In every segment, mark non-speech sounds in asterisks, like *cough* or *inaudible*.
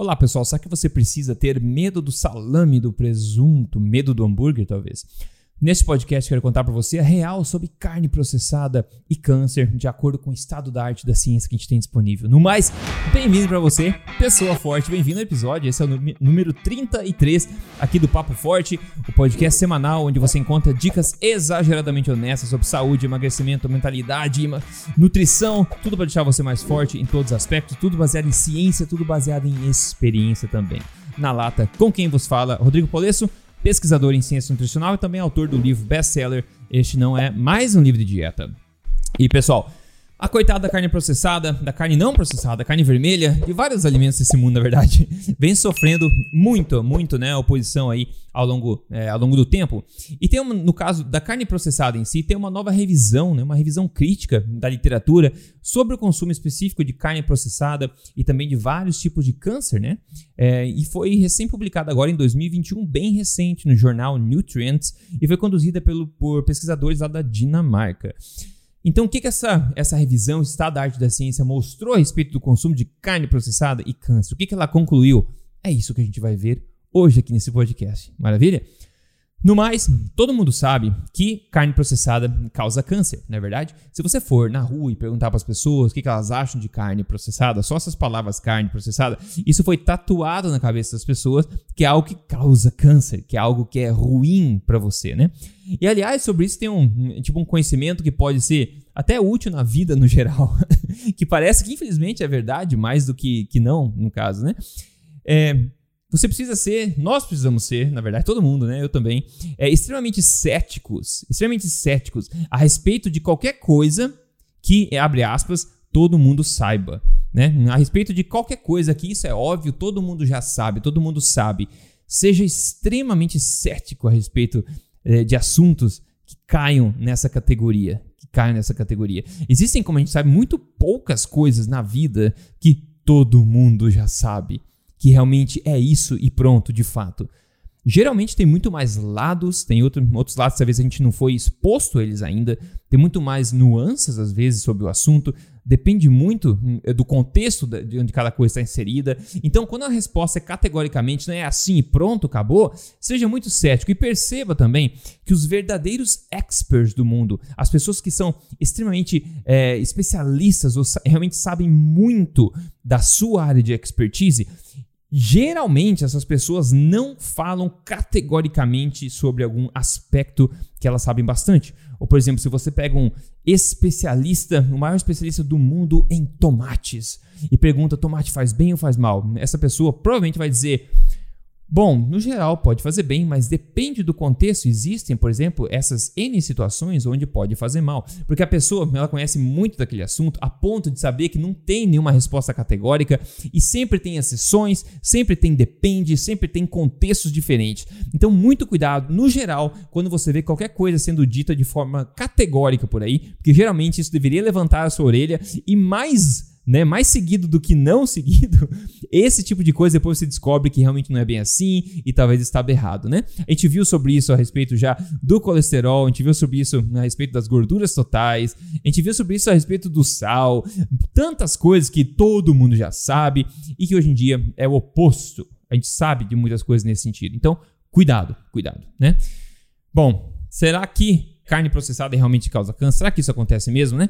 Olá pessoal, será que você precisa ter medo do salame, do presunto, medo do hambúrguer talvez? Neste podcast quero contar para você a real sobre carne processada e câncer, de acordo com o estado da arte da ciência que a gente tem disponível. No mais, bem-vindo para você, pessoa forte, bem-vindo ao episódio. Esse é o número 33 aqui do Papo Forte, o podcast semanal onde você encontra dicas exageradamente honestas sobre saúde, emagrecimento, mentalidade, nutrição, tudo para deixar você mais forte em todos os aspectos, tudo baseado em ciência, tudo baseado em experiência também. Na lata, com quem vos fala, Rodrigo Polesso pesquisador em ciência nutricional e também autor do livro best-seller Este Não É Mais Um Livro de Dieta. E pessoal, a coitada da carne processada, da carne não processada, da carne vermelha e vários alimentos desse mundo, na verdade, *laughs* vem sofrendo muito, muito, né, oposição aí ao longo, é, ao longo do tempo. E tem, uma, no caso da carne processada em si, tem uma nova revisão, né, uma revisão crítica da literatura sobre o consumo específico de carne processada e também de vários tipos de câncer, né? É, e foi recém-publicada agora em 2021, bem recente, no jornal Nutrients, e foi conduzida pelo, por pesquisadores lá da Dinamarca. Então, o que, que essa, essa revisão Estado da Arte da Ciência mostrou a respeito do consumo de carne processada e câncer? O que, que ela concluiu? É isso que a gente vai ver hoje aqui nesse podcast. Maravilha? No mais, todo mundo sabe que carne processada causa câncer, não é verdade? Se você for na rua e perguntar para as pessoas o que, elas acham de carne processada, só essas palavras carne processada, isso foi tatuado na cabeça das pessoas que é algo que causa câncer, que é algo que é ruim para você, né? E aliás, sobre isso tem um tipo um conhecimento que pode ser até útil na vida no geral, *laughs* que parece que infelizmente é verdade mais do que, que não, no caso, né? É, você precisa ser, nós precisamos ser, na verdade, todo mundo, né? Eu também, é, extremamente céticos, extremamente céticos a respeito de qualquer coisa que, abre aspas, todo mundo saiba, né? A respeito de qualquer coisa que isso é óbvio, todo mundo já sabe, todo mundo sabe. Seja extremamente cético a respeito é, de assuntos que caiam nessa categoria, que caiam nessa categoria. Existem, como a gente sabe, muito poucas coisas na vida que todo mundo já sabe que realmente é isso e pronto, de fato. Geralmente tem muito mais lados, tem outro, outros lados às vezes a gente não foi exposto a eles ainda, tem muito mais nuances às vezes sobre o assunto, depende muito hum, do contexto de onde cada coisa está inserida. Então, quando a resposta é categoricamente não é assim e pronto, acabou, seja muito cético e perceba também que os verdadeiros experts do mundo, as pessoas que são extremamente é, especialistas ou realmente sabem muito da sua área de expertise, Geralmente essas pessoas não falam categoricamente sobre algum aspecto que elas sabem bastante. Ou por exemplo, se você pega um especialista, o maior especialista do mundo em tomates e pergunta: tomate faz bem ou faz mal? Essa pessoa provavelmente vai dizer: Bom, no geral pode fazer bem, mas depende do contexto. Existem, por exemplo, essas N situações onde pode fazer mal. Porque a pessoa, ela conhece muito daquele assunto a ponto de saber que não tem nenhuma resposta categórica e sempre tem exceções, sempre tem depende, sempre tem contextos diferentes. Então, muito cuidado, no geral, quando você vê qualquer coisa sendo dita de forma categórica por aí, porque geralmente isso deveria levantar a sua orelha e mais né, mais seguido do que não *laughs* seguido, esse tipo de coisa depois você descobre que realmente não é bem assim e talvez estava errado, né? A gente viu sobre isso a respeito já do colesterol, a gente viu sobre isso a respeito das gorduras totais, a gente viu sobre isso a respeito do sal, tantas coisas que todo mundo já sabe e que hoje em dia é o oposto. A gente sabe de muitas coisas nesse sentido. Então, cuidado, cuidado, né? Bom, será que carne processada realmente causa câncer? Será que isso acontece mesmo, né?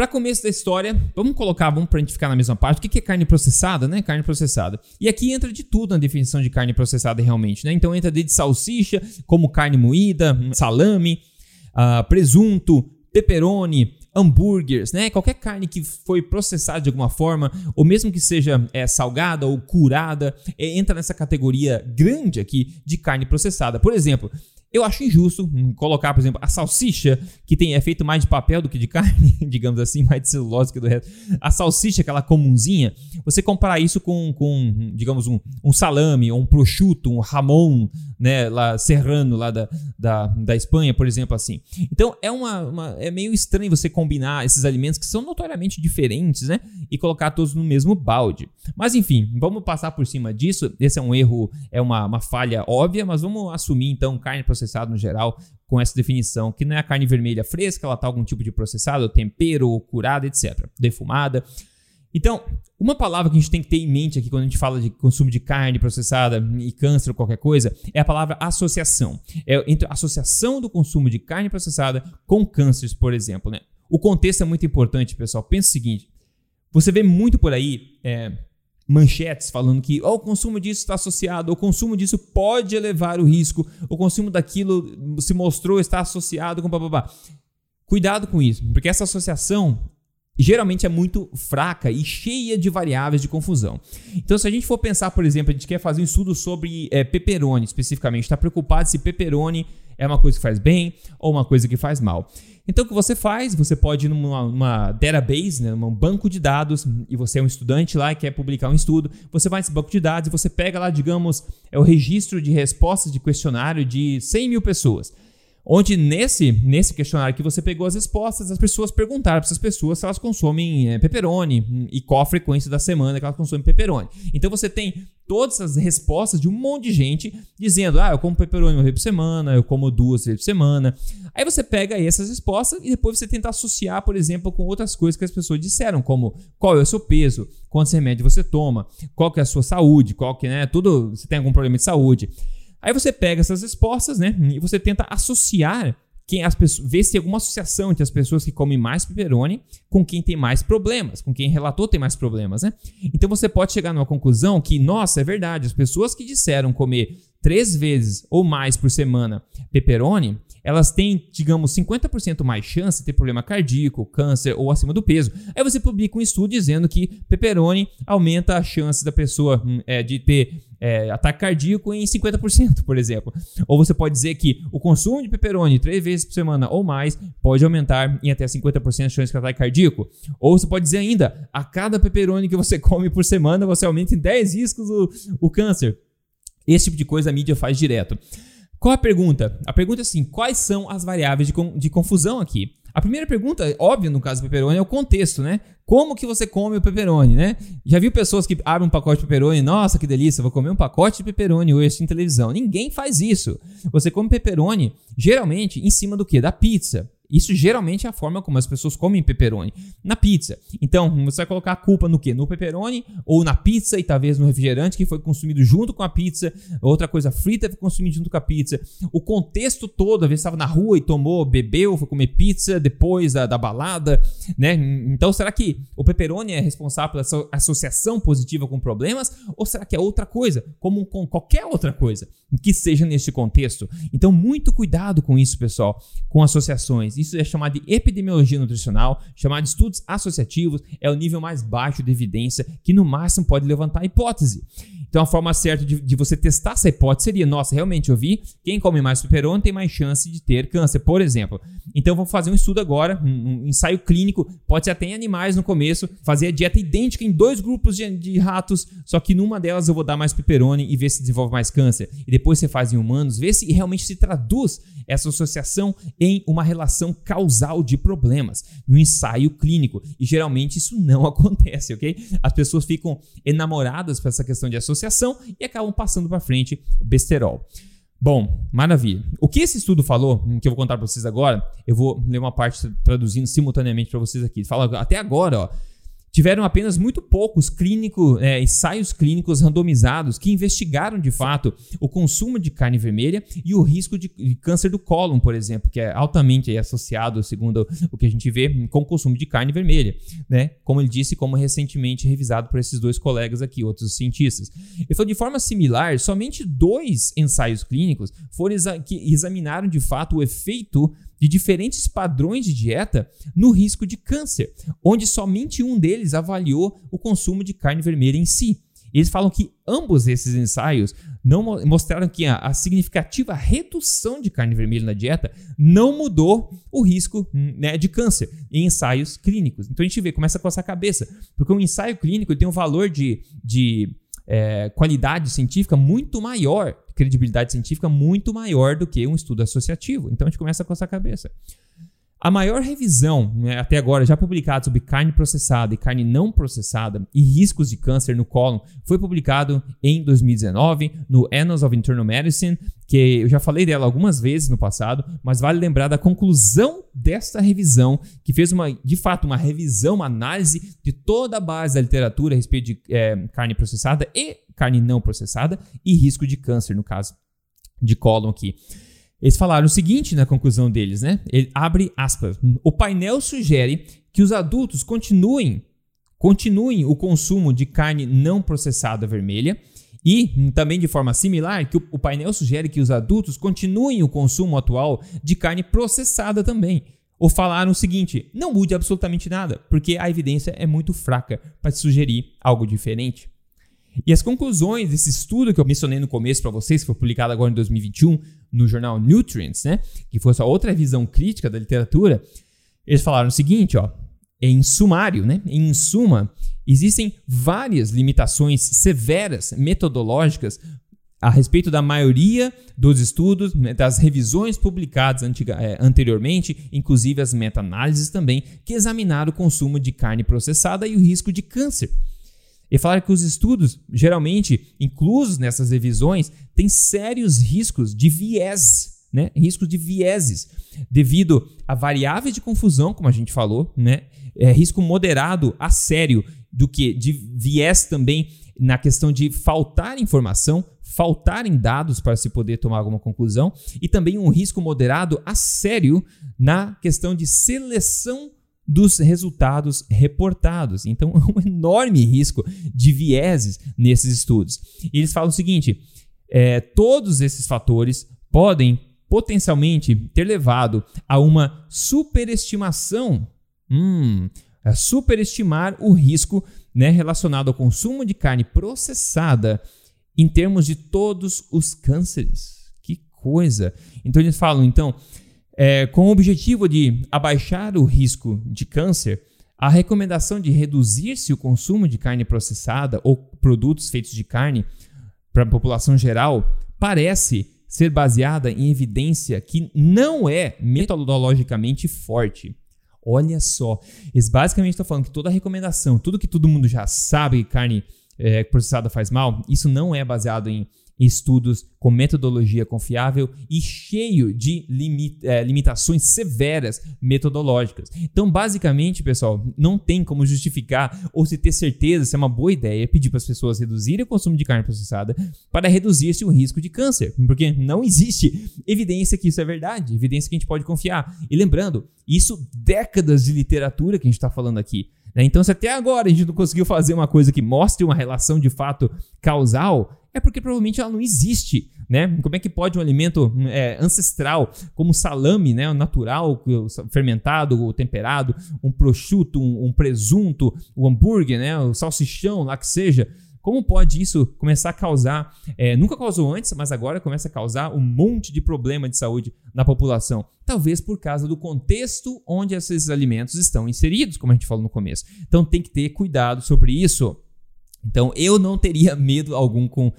Para começo da história, vamos colocar, vamos para a gente ficar na mesma parte. O que é carne processada, né? Carne processada. E aqui entra de tudo na definição de carne processada realmente, né? Então entra desde salsicha, como carne moída, salame, uh, presunto, pepperoni, hambúrgueres, né? Qualquer carne que foi processada de alguma forma, ou mesmo que seja é, salgada ou curada, é, entra nessa categoria grande aqui de carne processada. Por exemplo, eu acho injusto colocar, por exemplo, a salsicha, que tem, é feito mais de papel do que de carne, *laughs* digamos assim, mais de celulose que do resto. A salsicha, aquela comunzinha, você comparar isso com, com digamos, um, um salame, ou um prosciutto, um ramon, né, lá, serrano, lá da, da, da Espanha, por exemplo, assim. Então, é, uma, uma, é meio estranho você combinar esses alimentos que são notoriamente diferentes, né, e colocar todos no mesmo balde. Mas, enfim, vamos passar por cima disso. Esse é um erro, é uma, uma falha óbvia, mas vamos assumir, então, carne para processado no geral com essa definição, que não é a carne vermelha fresca, ela está algum tipo de processado, tempero, curada, etc. Defumada. Então, uma palavra que a gente tem que ter em mente aqui quando a gente fala de consumo de carne processada e câncer ou qualquer coisa é a palavra associação. É entre a associação do consumo de carne processada com cânceres, por exemplo. Né? O contexto é muito importante, pessoal. Pensa o seguinte: você vê muito por aí é, manchetes falando que oh, o consumo disso está associado, o consumo disso pode elevar o risco, o consumo daquilo se mostrou estar associado com babá. Cuidado com isso, porque essa associação geralmente é muito fraca e cheia de variáveis de confusão. Então, se a gente for pensar, por exemplo, a gente quer fazer um estudo sobre é, pepperoni especificamente, está preocupado se pepperoni é uma coisa que faz bem ou uma coisa que faz mal. Então, o que você faz? Você pode ir numa, numa database, né, num banco de dados, e você é um estudante lá e quer publicar um estudo. Você vai nesse banco de dados e você pega lá, digamos, é o registro de respostas de questionário de 100 mil pessoas. Onde nesse, nesse questionário que você pegou as respostas, as pessoas perguntaram para essas pessoas se elas consomem é, pepperoni e qual a frequência da semana que elas consomem pepperoni. Então você tem todas as respostas de um monte de gente dizendo: ah, eu como pepperoni uma vez por semana, eu como duas vezes por semana. Aí você pega essas respostas e depois você tenta associar, por exemplo, com outras coisas que as pessoas disseram, como qual é o seu peso, quantos remédios você toma, qual que é a sua saúde, qual que, né, tudo, você tem algum problema de saúde. Aí você pega essas respostas, né? E você tenta associar quem as pessoas, ver se tem alguma associação entre as pessoas que comem mais pepperoni com quem tem mais problemas, com quem relatou ter mais problemas, né? Então você pode chegar numa conclusão que, nossa, é verdade, as pessoas que disseram comer três vezes ou mais por semana pepperoni, elas têm, digamos, 50% mais chance de ter problema cardíaco, câncer ou acima do peso. Aí você publica um estudo dizendo que pepperoni aumenta a chance da pessoa hum, é, de ter é, ataque cardíaco em 50%, por exemplo. Ou você pode dizer que o consumo de pepperoni três vezes por semana ou mais pode aumentar em até 50% a chance de ataque cardíaco. Ou você pode dizer ainda, a cada pepperoni que você *laughs* come por semana, você aumenta em 10 riscos o, o câncer. Esse tipo de coisa a mídia faz direto. Qual a pergunta? A pergunta é assim: quais são as variáveis de, de confusão aqui? A primeira pergunta, óbvia no caso do pepperoni, é o contexto, né? Como que você come o pepperoni, né? Já viu pessoas que abrem um pacote de pepperoni, nossa, que delícia, vou comer um pacote de pepperoni hoje em televisão. Ninguém faz isso. Você come pepperoni, geralmente, em cima do quê? Da pizza. Isso geralmente é a forma como as pessoas comem pepperoni. Na pizza. Então, você vai colocar a culpa no quê? No pepperoni ou na pizza e talvez no refrigerante que foi consumido junto com a pizza, outra coisa frita foi consumida junto com a pizza. O contexto todo, às vezes estava na rua e tomou, bebeu, foi comer pizza depois da, da balada, né? Então, será que o pepperoni é responsável pela associação positiva com problemas ou será que é outra coisa, como com qualquer outra coisa que seja nesse contexto? Então, muito cuidado com isso, pessoal, com associações. Isso é chamado de epidemiologia nutricional, chamado de estudos associativos, é o nível mais baixo de evidência que no máximo pode levantar a hipótese. Então a forma certa de, de, você testar essa hipótese seria, nossa, realmente eu vi, quem come mais pepperoni tem mais chance de ter câncer, por exemplo. Então vou fazer um estudo agora, um, um, ensaio clínico, pode ser até em animais no começo, fazer a dieta idêntica em dois grupos de, de ratos, só que numa delas eu vou dar mais pepperoni e ver se desenvolve mais câncer. E depois você faz em humanos, ver se realmente se traduz essa associação em uma relação causal de problemas no ensaio clínico. E geralmente isso não *laughs* acontece, ok? As pessoas ficam enamoradas por essa questão de associação e acabam passando para frente besterol. Bom, maravilha. O que esse estudo falou, que eu vou contar para vocês agora, eu vou ler uma parte traduzindo simultaneamente para vocês aqui. Fala até agora, ó tiveram apenas muito poucos é, ensaios clínicos randomizados que investigaram de fato o consumo de carne vermelha e o risco de, de câncer do cólon, por exemplo, que é altamente associado, segundo o que a gente vê, com o consumo de carne vermelha, né? Como ele disse, como recentemente revisado por esses dois colegas aqui, outros cientistas. Ele falou de forma similar, somente dois ensaios clínicos foram exa que examinaram de fato o efeito de diferentes padrões de dieta no risco de câncer, onde somente um deles avaliou o consumo de carne vermelha em si. Eles falam que ambos esses ensaios não mostraram que a, significativa redução de carne vermelha na dieta não mudou o risco né, de câncer em ensaios clínicos. Então a gente vê, começa com essa cabeça, porque o ensaio clínico tem um valor de, de é, qualidade científica muito maior, credibilidade científica muito maior do que um estudo associativo. Então a gente começa a coçar a cabeça. A maior revisão né, até agora já publicada sobre carne processada e carne não processada e riscos de câncer no cólon foi publicado em 2019 no Annals of Internal Medicine, que eu já falei dela algumas vezes no passado, mas vale lembrar da conclusão desta revisão, que fez uma, de fato uma revisão, uma análise de toda a base da literatura a respeito de é, carne processada e carne não processada e risco de câncer, no caso de cólon aqui. Eles falaram o seguinte na conclusão deles, né? Ele abre aspas. O painel sugere que os adultos continuem continuem o consumo de carne não processada vermelha e também de forma similar que o, painel sugere que os adultos continuem o consumo atual de carne processada também. Ou falaram o seguinte: não mude absolutamente nada, porque a evidência é muito fraca para sugerir algo diferente. E as conclusões desse estudo que eu mencionei no começo para vocês, que foi publicado agora em 2021 no jornal Nutrients, né, que foi sua outra visão crítica da literatura, eles falaram o seguinte, ó, em sumário, né, em suma, existem várias limitações severas metodológicas a respeito da maioria dos estudos, né, das revisões publicadas é, anteriormente, inclusive as meta-análises também, que examinaram o consumo de carne processada e o risco de câncer. E falaram que os estudos, geralmente inclusos nessas revisões, têm sérios riscos de viés, né? riscos de vieses, devido a variáveis de confusão, como a gente falou, né? É, risco moderado a sério do que de viés também na questão de faltar informação, faltarem dados para se poder tomar alguma conclusão, e também um risco moderado a sério na questão de seleção dos resultados reportados. Então, *laughs* um enorme risco de vieses nesses estudos. E eles falam o seguinte: é, todos esses fatores podem potencialmente ter levado a uma superestimação, hum, superestimar o risco né, relacionado ao consumo de carne processada em termos de todos os cânceres. Que coisa! Então eles falam, então, é, com o objetivo de abaixar o risco de câncer, a recomendação de reduzir-se o consumo de carne processada ou produtos feitos de carne para a população geral parece ser baseada em evidência que não é metodologicamente forte. Olha só, eles basicamente estão falando que toda recomendação, tudo que todo mundo já sabe que carne é, processada faz mal, isso não é baseado em estudos com metodologia confiável e cheio de é, limitações severas metodológicas. Então, basicamente, pessoal, não tem como justificar ou se ter certeza se é uma boa ideia pedir para as pessoas reduzirem o consumo de carne processada para reduzir-se o risco de câncer, porque não existe evidência que isso é verdade, evidência que a gente pode confiar. E lembrando, isso décadas de literatura que a gente está falando aqui. Né? Então, se até agora a gente não conseguiu fazer uma coisa que mostre uma relação de fato causal, é porque provavelmente ela não existe. Né? Como é que pode um alimento é, ancestral, como salame, né, natural, fermentado, o temperado, um prosciutto, um, um presunto, o hambúrguer, né, o salsichão, lá que seja, como pode isso começar a causar, é, nunca causou antes, mas agora começa a causar um monte de problema de saúde na população? Talvez por causa do contexto onde esses alimentos estão inseridos, como a gente falou no começo. Então tem que ter cuidado sobre isso. Então eu não teria medo algum com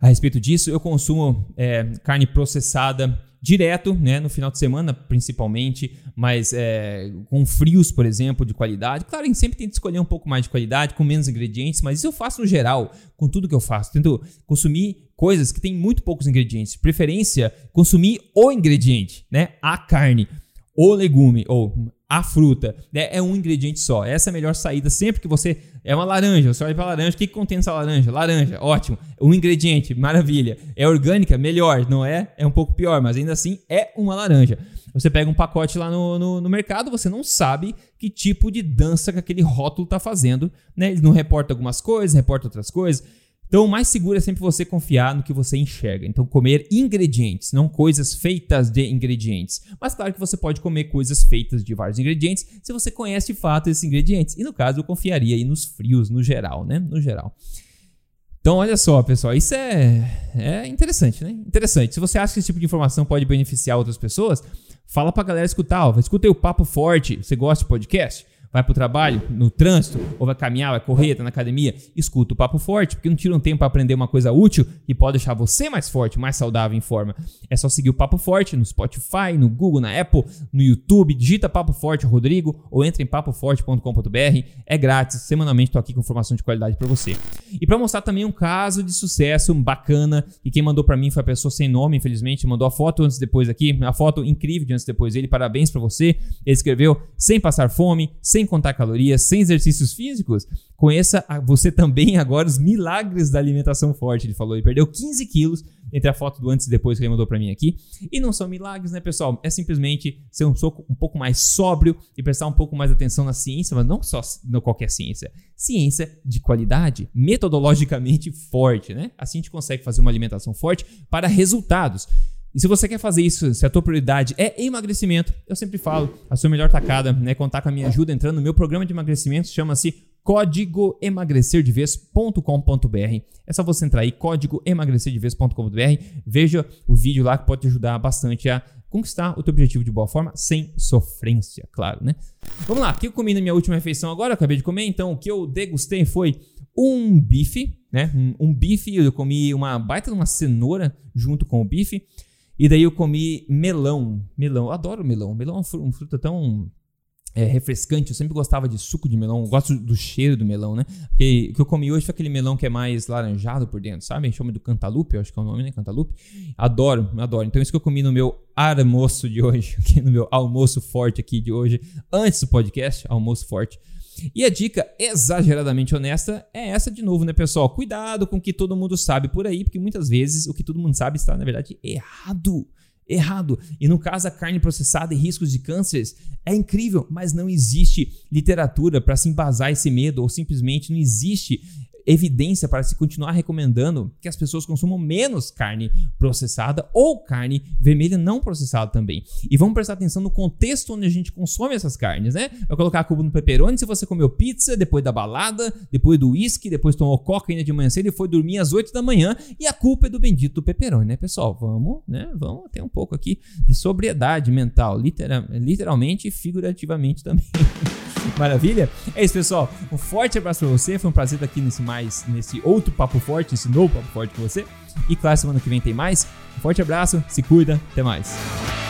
a respeito disso. Eu consumo é, carne processada direto, né, no final de semana principalmente, mas é, com frios, por exemplo, de qualidade. Claro, a gente sempre tenta escolher um pouco mais de qualidade, com menos ingredientes, mas isso eu faço no geral, com tudo que eu faço. Tento consumir coisas que têm muito poucos ingredientes. Preferência, consumir o ingrediente, né, a carne, o legume, ou a fruta, né? é um ingrediente só. Essa é a melhor saída sempre que você. É uma laranja, você olha para laranja, o que, que contém essa laranja? Laranja, ótimo. Um ingrediente, maravilha. É orgânica? Melhor, não é? É um pouco pior, mas ainda assim é uma laranja. Você pega um pacote lá no, no, no mercado, você não sabe que tipo de dança que aquele rótulo está fazendo. Né? Ele não reporta algumas coisas, reporta outras coisas. Então, o mais seguro é sempre você confiar no que você enxerga. Então, comer ingredientes, não coisas feitas de ingredientes. Mas claro que você pode comer coisas feitas de vários ingredientes se você conhece de fato esses ingredientes. E no caso, eu confiaria aí nos frios no geral, né? No geral. Então, olha só, pessoal, isso é, é interessante, né? Interessante. Se você acha que esse tipo de informação pode beneficiar outras pessoas, fala pra galera escutar. Ó, escuta aí o Papo Forte. Você gosta de podcast? Vai pro trabalho, no trânsito, ou vai caminhar, vai correr, tá na academia, escuta o Papo Forte, porque não tira um tempo para aprender uma coisa útil e pode deixar você mais forte, mais saudável em forma. É só seguir o Papo Forte no Spotify, no Google, na Apple, no YouTube, digita Papo Forte Rodrigo ou entra em papoforte.com.br. É grátis, semanalmente tô aqui com informação de qualidade para você. E para mostrar também um caso de sucesso bacana, e quem mandou para mim foi a pessoa sem nome, infelizmente, mandou a foto antes e depois aqui, a foto incrível de antes e depois dele. Parabéns para você. Ele escreveu sem passar fome, sem contar calorias, sem exercícios físicos. Conheça você também agora os milagres da alimentação forte. Ele falou, ele perdeu 15 quilos entre a foto do antes e depois que ele mandou para mim aqui. E não são milagres, né, pessoal? É simplesmente ser um, soco, um pouco mais sóbrio e prestar um pouco mais atenção na ciência, mas não só no qualquer ciência. Ciência de qualidade, metodologicamente forte, né? Assim a gente consegue fazer uma alimentação forte para resultados. E se você quer fazer isso, se a tua prioridade é emagrecimento, eu sempre falo, a sua melhor tacada é contar com a minha ajuda entrando no meu programa de emagrecimento, chama-se código emagrecerdevez.com.br. É só você entrar aí, código emagrecerdevez.com.br, veja o vídeo lá que pode te ajudar bastante a conquistar o teu objetivo de boa forma, sem sofrência, claro, né? Vamos lá, o que eu comi na minha última refeição agora? Eu acabei de comer, então o que eu degustei foi um bife, né? Um, um bife, eu comi uma baita de uma cenoura junto com o bife. E daí eu comi melão. Melão, eu adoro melão. Melão é uma fruta tão é, refrescante. Eu sempre gostava de suco de melão. Eu gosto do cheiro do melão, né? Porque o que eu comi hoje foi aquele melão que é mais laranjado por dentro, sabe? Chama do cantalupe, eu acho que é o nome, né? Cantalupe. Adoro, adoro. Então, isso que eu comi no meu almoço de hoje, *laughs* no meu almoço forte aqui de hoje, antes do podcast, almoço forte. E a dica exageradamente honesta é essa de novo, né, pessoal? Cuidado com o que todo mundo sabe por aí, porque muitas vezes o que todo mundo sabe está, na verdade, errado. Errado. E no caso, a carne processada e riscos de cânceres é incrível, mas não existe literatura para se embasar esse medo, ou simplesmente não existe evidência para se continuar recomendando que as pessoas consumam menos carne processada ou carne vermelha não processada também. E vamos prestar atenção no contexto onde a gente consome essas carnes, né? Vai colocar a culpa no pepperoni se você comeu pizza depois da balada, depois do uísque, depois tomou coca ainda de manhã cedo e foi dormir às 8 da manhã e a culpa é do bendito pepperoni, né, pessoal? Vamos, né? Vamos ter um pouco aqui de sobriedade mental, literal, literalmente e figurativamente também. *laughs* Maravilha? É isso, pessoal. Um forte abraço pra você. Foi um prazer estar aqui nesse mais, nesse outro Papo Forte, esse novo Papo Forte com você. E claro, semana que vem tem mais. Um forte abraço, se cuida, até mais.